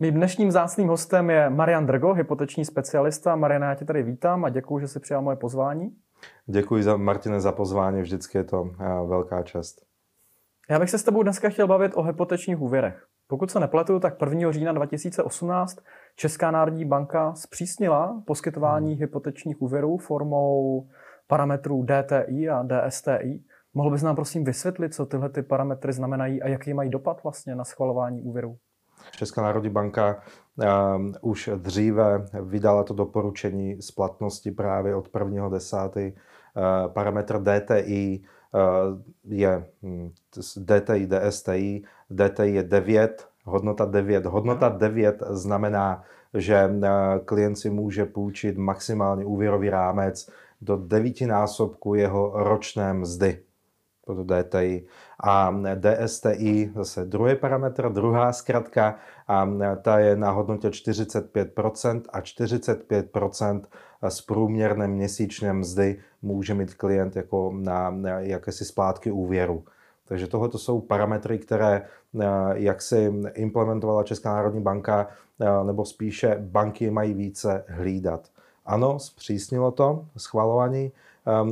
Mým dnešním zácným hostem je Marian Drgo, hypoteční specialista. Marian, já tě tady vítám a děkuji, že jsi přijal moje pozvání. Děkuji za, Martine za pozvání, vždycky je to eh, velká čest. Já bych se s tebou dneska chtěl bavit o hypotečních úvěrech. Pokud se nepletu, tak 1. října 2018 Česká národní banka zpřísnila poskytování hmm. hypotečních úvěrů formou parametrů DTI a DSTI. Mohl bys nám prosím vysvětlit, co tyhle ty parametry znamenají a jaký mají dopad vlastně na schvalování úvěrů? Česká národní banka uh, už dříve vydala to doporučení splatnosti právě od 1.10. Uh, parametr DTI uh, je hm, DTI, DSTI. DTI je 9, hodnota 9. Hodnota 9 znamená, že klient si může půjčit maximální úvěrový rámec do devítinásobku jeho ročné mzdy pro DTI. A DSTI, zase druhý parametr, druhá zkratka, a ta je na hodnotě 45% a 45% z průměrné měsíčné mzdy může mít klient jako na, jakési splátky úvěru. Takže tohle to jsou parametry, které jak si implementovala Česká národní banka, nebo spíše banky mají více hlídat. Ano, zpřísnilo to schvalování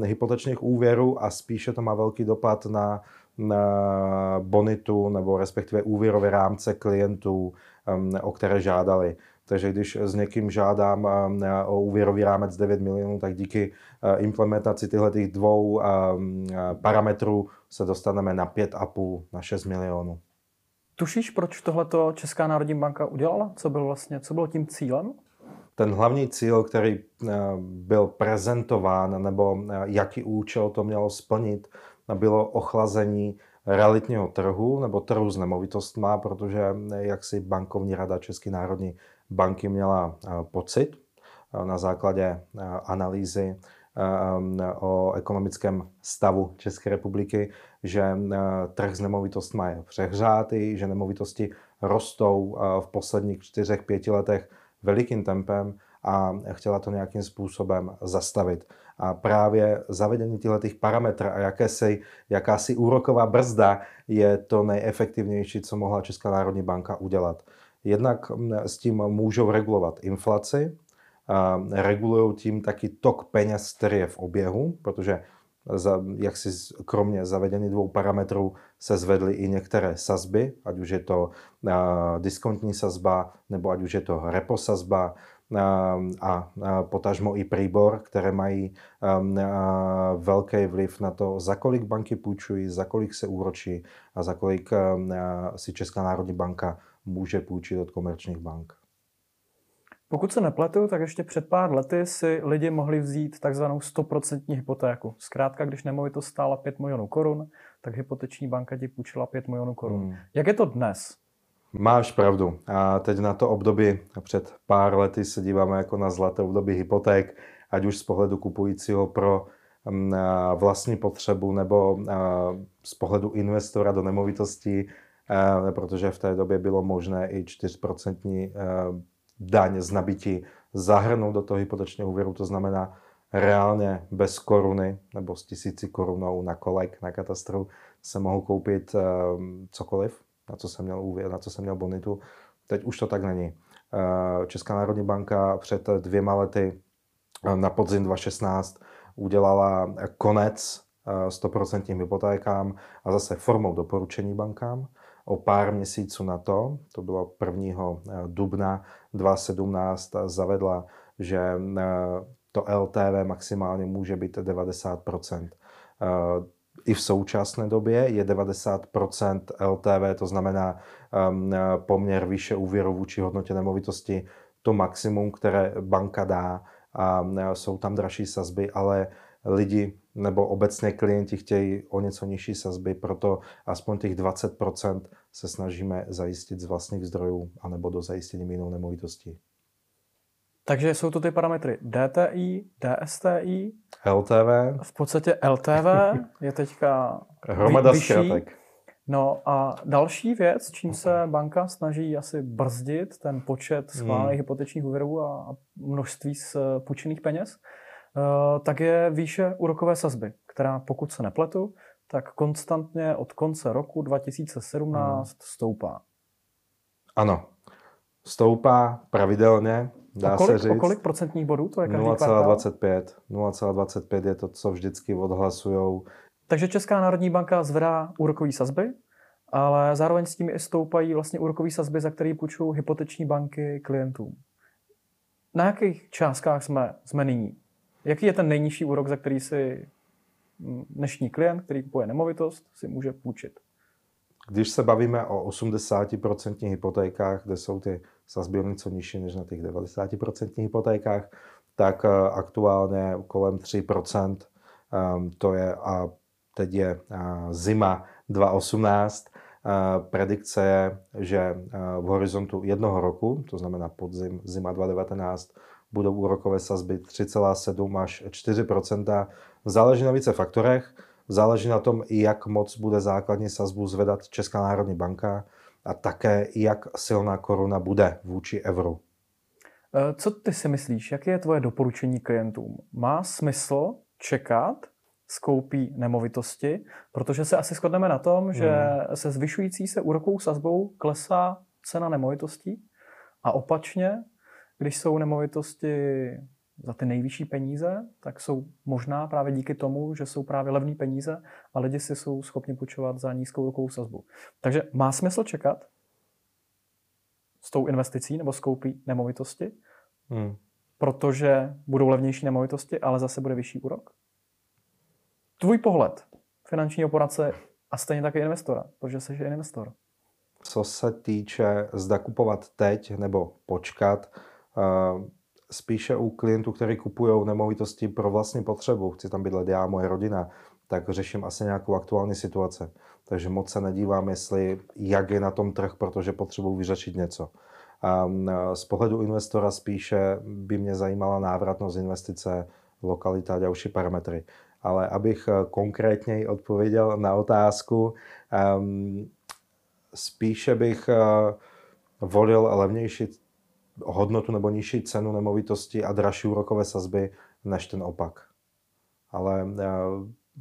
hypotečních úvěrů a spíše to má velký dopad na, na bonitu nebo respektive úvěrové rámce klientů, um, o které žádali. Takže když s někým žádám um, o úvěrový rámec 9 milionů, tak díky uh, implementaci těchto dvou um, parametrů se dostaneme na 5,5, na 6 milionů. Tušíš, proč tohleto Česká národní banka udělala? Co bylo vlastně, co bylo tím cílem? Ten hlavní cíl, který eh, byl prezentován, nebo eh, jaký účel to mělo splnit, bylo ochlazení realitního trhu nebo trhu s nemovitostma, protože eh, jak si bankovní rada České národní banky měla pocit na základě analýzy o ekonomickém stavu České republiky, že trh s nemovitostmi je přehřátý, že nemovitosti rostou v posledních čtyřech, pěti letech velikým tempem a chtěla to nějakým způsobem zastavit. A právě zavedení těchto parametrů a jakési, jakási úroková brzda je to nejefektivnější, co mohla Česká národní banka udělat. Jednak s tím můžou regulovat inflaci, regulují tím taky tok peněz, který je v oběhu, protože za, jak si kromě zavedení dvou parametrů se zvedly i některé sazby, ať už je to uh, diskontní sazba, nebo ať už je to repo sazba a uh, potažmo i príbor, které mají um, uh, velký vliv na to, za kolik banky půjčují, za kolik se úročí a za kolik um, si Česká národní banka může půjčit od komerčních bank. Pokud se nepletu, tak ještě před pár lety si lidi mohli vzít takzvanou 100% hypotéku. Zkrátka, když nemovitost stála 5 milionů korun, tak hypoteční banka ti půjčila 5 milionů korun. Hmm. Jak je to dnes? Máš pravdu. A teď na to období před pár lety se díváme jako na zlaté období hypoték, ať už z pohledu kupujícího pro mm, vlastní potřebu nebo z pohledu investora do nemovitostí, protože v té době bylo možné i 4% daň z nabití zahrnout do toho hypotečního úvěru, to znamená reálně bez koruny nebo s tisíci korunou na kolek, na katastru se mohu koupit ehm, cokoliv, na co jsem měl úvěr, na co jsem měl bonitu. Teď už to tak není. Ehm, Česká národní banka před dvěma lety ehm, na podzim 2016 udělala konec 100% hypotékám a zase formou doporučení bankám o pár měsíců na to, to bylo 1. Eh, dubna 2017, zavedla, že eh, to LTV maximálně může být 90%. Eh, I v současné době je 90% LTV, to znamená ehm, poměr výše úvěru vůči hodnotě nemovitosti, to maximum, které banka dá. A jsou tam dražší sazby, ale lidi nebo obecně klienti chtějí o něco nižší sazby, proto aspoň těch 20% se snažíme zajistit z vlastních zdrojů anebo do zajistění jinou nemovitostí. Takže jsou to ty parametry DTI, DSTI, LTV. V podstatě LTV je teďka Hromada vyšší. Zkrátek. No a další věc, čím se banka snaží asi brzdit ten počet schválených hmm. hypotečních úvěrů a množství z půjčených peněz, Eh, tak je výše úrokové sazby, která pokud se nepletu, tak konstantně od konce roku 2017 hmm. stoupá. Ano, Stoupá pravidelně, dá kolik, se říct. O kolik procentních bodů to je každý 0,25. 0,25 je to, co vždycky odhlasují. Takže Česká národní banka zvedá úrokové sazby, ale zároveň s tím i stoupají vlastně úrokové sazby, za které půjčují hypoteční banky klientům. Na jakých částkách jsme, jsme nyní? Jaký je ten nejnižší úrok, za který si dnešní klient, který kupuje nemovitost, si může půjčit? Když se bavíme o 80% hypotékách, kde jsou ty sazby něco nižší než na těch 90% hypotékách, tak eh, aktuálně kolem 3%, ehm, to je a teď je eh, zima 2018, eh, predikce je, že v horizontu jednoho roku, to znamená podzim, zima 2019, budou úrokové sazby 3,7 až 4% Záleží na více faktorech. Záleží na tom, jak moc bude základní sazbu zvedat Česká národní banka a také, jak silná koruna bude vůči euru. Eh, co ty si myslíš? Jaké je tvoje doporučení klientům? Má smysl čekat, skoupí nemovitosti, protože se asi shodneme na tom, že hmm. se zvyšující se úrokovou sazbou klesá cena nemovitostí a opačně, když jsou nemovitosti za ty nejvyšší peníze, tak jsou možná právě díky tomu, že jsou právě levné peníze a lidi si jsou schopni půjčovat za nízkou rokovou sazbu. Takže má smysl čekat s tou investicí nebo skoupí nemovitosti, hmm. protože budou levnější nemovitosti, ale zase bude vyšší úrok? Tvůj pohled finančního poradce a stejně také investora, protože jsi investor. Co se týče zda kupovat teď nebo počkat, spíše u klientů, kteří kupují nemovitosti pro vlastní potřebu, chci tam bydlet já, moje rodina, tak řeším asi nějakou aktuální situaci. Takže moc se nedívám, jestli jak je na tom trh, protože potřebuji vyřešit něco. A z pohledu investora spíše by mě zajímala návratnost investice, lokalita a další parametry. Ale abych e, konkrétněji odpověděl na otázku, spíše bych e, volil levnější hodnotu nebo nižší cenu nemovitosti a dražší úrokové sazby než ten opak. Ale eh,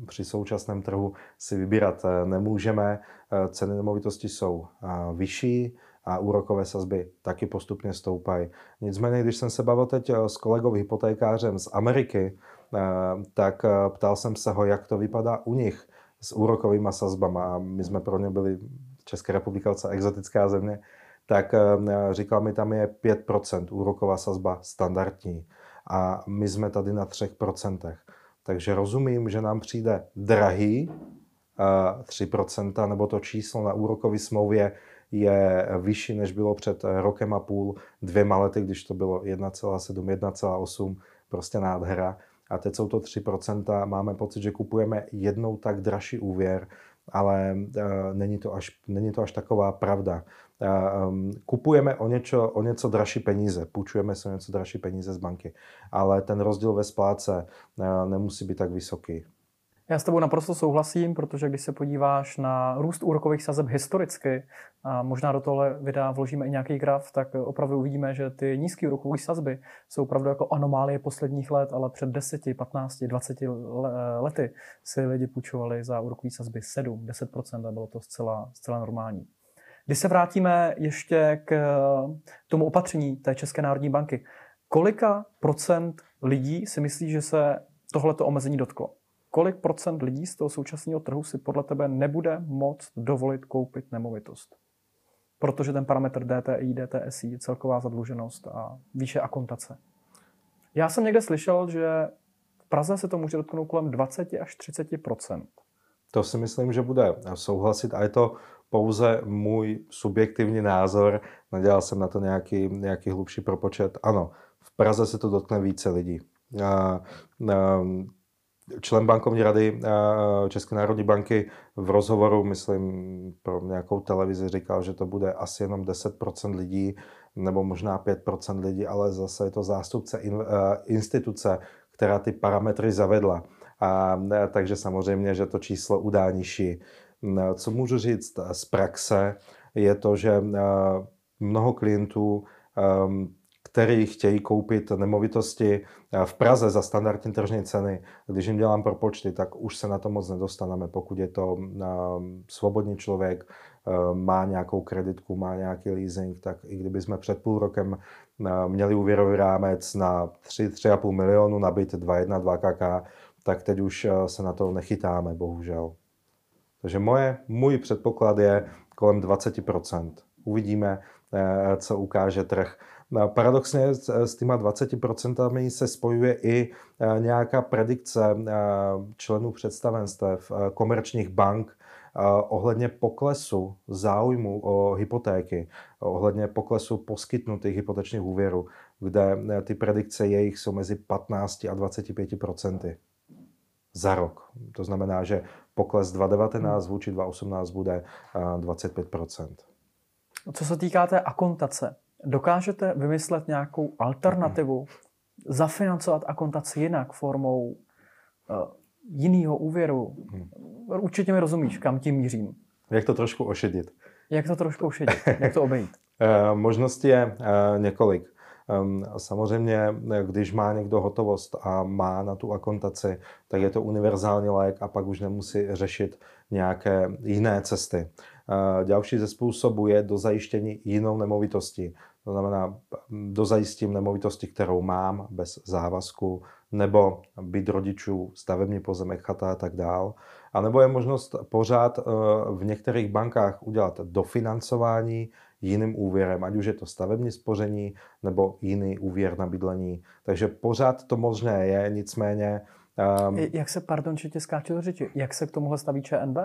při současném trhu si vybírat eh, nemůžeme. Eh, ceny nemovitosti jsou vyšší a úrokové sazby taky postupně stoupají. Nicméně, když jsem se bavil teď s kolegou hypotékářem z Ameriky, tak ptal jsem se ho, jak to vypadá u nich s úrokovými sazbama. My jsme pro ně byli Česká republika docela exotická země, tak eh, říkal mi, tam je 5% úroková sazba standardní a my jsme tady na 3%. Takže rozumím, že nám přijde drahý 3%, eh, nebo to číslo na úrokové smlouvě je vyšší, než bylo před rokem a půl, dvěma lety, když to bylo 1,7, 1,8, prostě nádhera. A teď jsou to 3%, máme pocit, že kupujeme jednou tak dražší úvěr, ale uh, není, to až, není to až taková pravda. Um, kupujeme o něco, o něco dražší peníze, půjčujeme si o něco dražší peníze z banky, ale ten rozdíl ve spláce uh, nemusí být tak vysoký. Já s tebou naprosto souhlasím, protože když se podíváš na růst úrokových sazeb historicky, a možná do tohle videa vložíme i nějaký graf, tak opravdu uvidíme, že ty nízké úrokové sazby jsou opravdu jako anomálie posledních let, ale před 10, 15, 20 lety si lidi půjčovali za úrokové sazby 7, 10% a bylo to zcela, zcela normální. Když se vrátíme ještě k tomu opatření té České národní banky, kolika procent lidí si myslí, že se tohleto omezení dotklo? Kolik procent lidí z toho současného trhu si podle tebe nebude moct dovolit koupit nemovitost? Protože ten parametr DTI, DTSI, celková zadluženost a výše akontace. Já jsem někde slyšel, že v Praze se to může dotknout kolem 20 až 30% To si myslím, že bude souhlasit a je to pouze můj subjektivní názor, nedělal jsem na to nějaký, nějaký hlubší propočet. Ano, v Praze se to dotkne více lidí. A, a, člen bankovní rady České národní banky v rozhovoru, myslím, pro nějakou televizi říkal, že to bude asi jenom 10% lidí, nebo možná 5% lidí, ale zase je to zástupce instituce, která ty parametry zavedla. A, takže samozřejmě, že to číslo udá nižší. Co můžu říct z praxe, je to, že mnoho klientů, kteří chtějí koupit nemovitosti v Praze za standardní tržní ceny, když jim dělám propočty, tak už se na to moc nedostaneme, pokud je to svobodný člověk má nějakou kreditku, má nějaký leasing, tak i kdyby jsme před půl rokem měli úvěrový rámec na 3-3,5 milionu na byt 2,1, 2 KK, tak teď už se na to nechytáme, bohužel. Takže moje, můj předpoklad je kolem 20%. Uvidíme, co ukáže trh. Paradoxně s těma 20% se spojuje i e, nějaká predikce e, členů představenstev komerčních bank ohledně poklesu záujmu o hypotéky, ohledně poklesu poskytnutých hypotečních úvěrů, kde ty predikce jejich jsou mezi 15 a 25% za rok. To znamená, že pokles 2019 vůči 2018 bude 25 Co se týká té akontace, Dokážete vymyslet nějakou alternativu, zafinancovat akontaci jinak formou uh, jiného úvěru? Mm. Určitě mi rozumíš, kam tím mířím. Jak to trošku ošedit? Jak to trošku ošedit? Jak to obejít? uh, možností je uh, několik. Um, samozřejmě, když má někdo hotovost a má na tu akontaci, tak je to univerzální lék a pak už nemusí řešit nějaké jiné cesty. Další ze způsobů je do zajištění jinou nemovitostí. To znamená, dozajistím nemovitosti, kterou mám bez závazku, nebo byt rodičů, stavební pozemek, chata a tak dál. A nebo je možnost pořád v některých bankách udělat dofinancování jiným úvěrem, ať už je to stavební spoření nebo jiný úvěr na bydlení. Takže pořád to možné je, nicméně... Um, jak se, pardon, že tě skáču do řeči, jak se k tomuhle staví ČNB?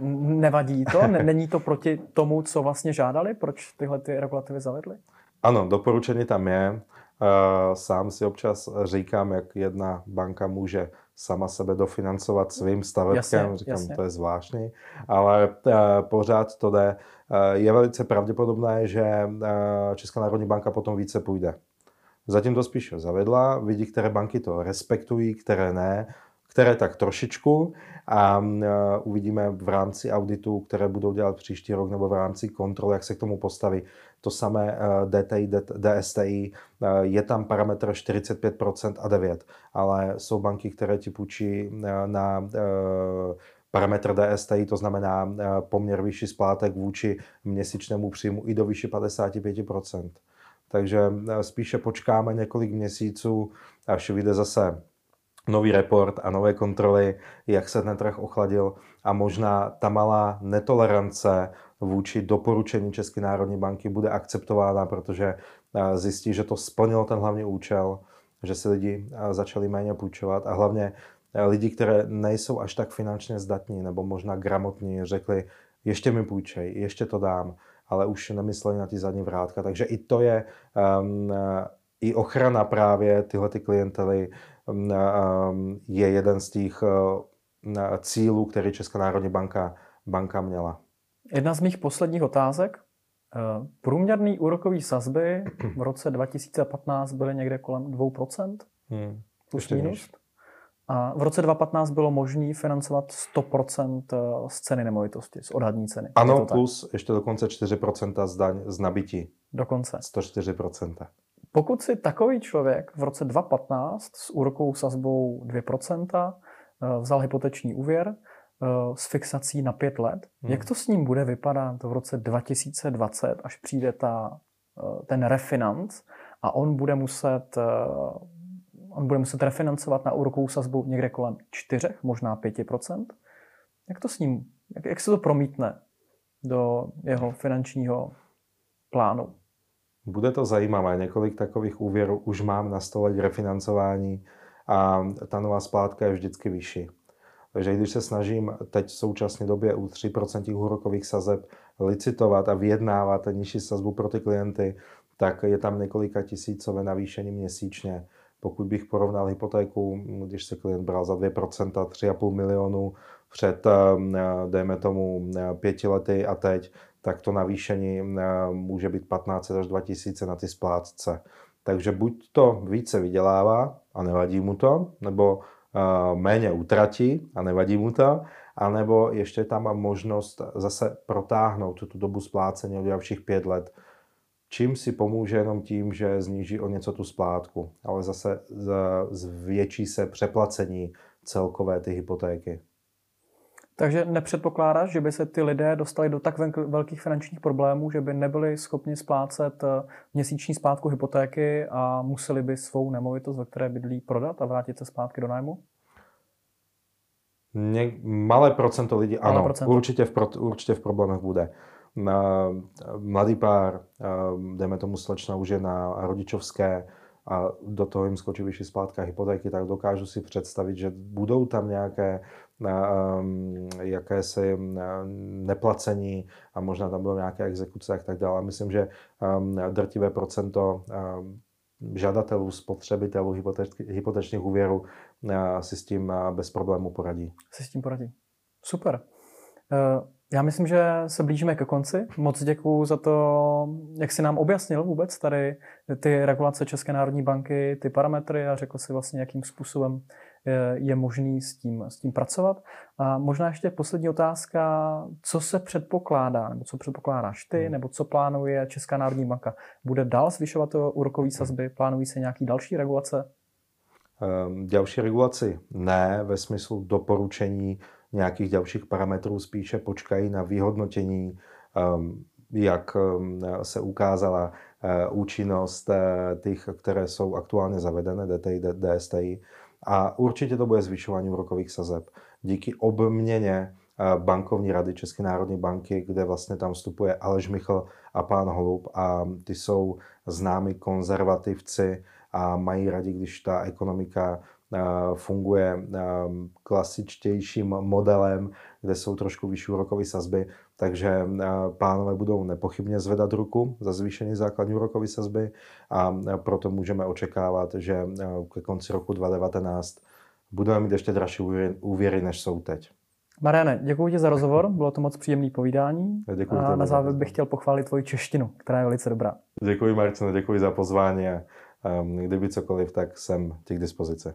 Nevadí to? Není to proti tomu, co vlastně žádali? Proč tyhle ty regulativy zavedly? Ano, doporučení tam je. Eh, sám si občas říkám, jak jedna banka může sama sebe dofinancovat svým stavebkem. Jasně, Říkám, jasně. to je zvláštní, ale eh, pořád to jde. Eh, je velice pravděpodobné, že Česká národní banka potom více půjde. Zatím to spíše zavedla, vidí, které banky to respektují, které ne které tak trošičku a uvidíme v rámci auditu, které budou dělat příští rok nebo v rámci kontroly, jak se k tomu postaví. To samé DTI, DSTI, je tam parametr 45% a 9, ale jsou banky, které ti půjčí na parametr DSTI, to znamená poměr vyšší splátek vůči měsíčnému příjmu i do vyšší 55%. Takže spíše počkáme několik měsíců, až vyjde zase nový report a nové kontroly, jak se ten trh ochladil a možná ta malá netolerance vůči doporučení České národní banky bude akceptována, protože eh, zjistí, že to splnilo ten hlavní účel, že si lidi eh, začali méně půjčovat a hlavně eh, lidi, které nejsou až tak finančně zdatní nebo možná gramotní, řekli, ještě mi půjčej, ještě to dám, ale už nemysleli na ty zadní vrátka. Takže i to je um, i ochrana právě tyhle ty klientely je jeden z těch eh, cílů, který Česká národní banka, banka měla. Jedna z mých posledních otázek. Eh, průměrný úrokový sazby v roce 2015 byly někde kolem 2%, hmm, plus minus. A v roce 2015 bylo možné financovat 100% eh, z ceny nemovitosti, z odhadní ceny. Ano, plus tak? ještě dokonce 4% z daň z nabití. Dokonce. 104%. Pokud si takový člověk v roce 2015 s úrokovou sazbou 2% eh, vzal hypoteční úvěr eh, s fixací na 5 let, hmm. jak to s ním bude vypadat v roce 2020, až přijde ta, eh, ten refinanc a on bude muset on bude muset refinancovat na úrokovou sazbu někde kolem 4, možná 5%. Jak to s ním, jak, jak se to promítne do jeho finančního plánu? Bude to zajímavé, několik takových úvěrů už mám na stole k refinancování a ta nová splátka je vždycky vyšší. Takže když se snažím teď v současné době u 3% úrokových sazeb licitovat a vyjednávat nižší sazbu pro ty klienty, tak je tam několika tisícové navýšení měsíčně. Pokud bych porovnal hypotéku, když se klient bral za 2%, 3,5 milionů před, dejme tomu, pěti lety a teď, tak to navýšení eh, může být 15 až 2000 na ty splátce. Takže buď to více vydělává a nevadí mu to, nebo eh, méně utratí a nevadí mu to, anebo ještě tam má možnost zase protáhnout tu dobu splácení o dalších pět let, čím si pomůže jenom tím, že zníží o něco tu splátku, ale zase zvětší se přeplacení celkové ty hypotéky. Takže nepředpokládáš, že by se ty lidé dostali do tak velkých finančních problémů, že by nebyli schopni splácet eh, měsíční splátku hypotéky a museli by svou nemovitost, ve které bydlí, prodat a vrátit se zpátky do nájmu? Ne, malé procento lidí, malé ano, procento. Určitě, v, určitě v problémech bude. Mladý pár, dejme tomu slečna už je na rodičovské, a do toho jim skočí vyšší splátka hypotéky, tak dokážu si představit, že budou tam nějaké um, jakési neplacení a možná tam budou nějaké exekuce a tak dále. Myslím, že um, drtivé procento žadatelů, spotřebitelů hypotečních úvěrů si s tím bez problému poradí. Si s tím poradí. Super. Uh... Já myslím, že se blížíme ke konci. Moc děkuju za to, jak si nám objasnil vůbec tady ty regulace České národní banky, ty parametry a řekl si vlastně, jakým způsobem je možný s tím, s tím pracovat. A možná ještě poslední otázka, co se předpokládá, nebo co předpokládáš ty, hmm. nebo co plánuje Česká národní banka? Bude dál zvyšovat úrokové sazby? Plánují se nějaký další regulace? Um, další regulaci ne, ve smyslu doporučení nějakých dalších parametrů, spíše počkají na vyhodnotění, um, jak um, se ukázala uh, účinnost uh, těch, které jsou aktuálně zavedené, DTI, DSTI. A určitě to bude zvyšování úrokových sazeb. Díky obměně uh, bankovní rady České národní banky, kde vlastně tam vstupuje Aleš Michl a pán Holub a ty jsou známí konzervativci a mají rádi, když ta ekonomika funguje klasičtějším modelem, kde jsou trošku vyšší úrokové sazby, takže pánové budou nepochybně zvedat ruku za zvýšení základní úrokové sazby a proto můžeme očekávat, že ke konci roku 2019 budeme mít ještě dražší úvěry, než jsou teď. Mariane, děkuji ti za rozhovor, bylo to moc příjemné povídání. Děkuji a na závěr bych chtěl pochválit tvoji češtinu, která je velice dobrá. Děkuji Marcino, děkuji za pozvání a kdyby cokoliv, tak jsem ti k dispozici.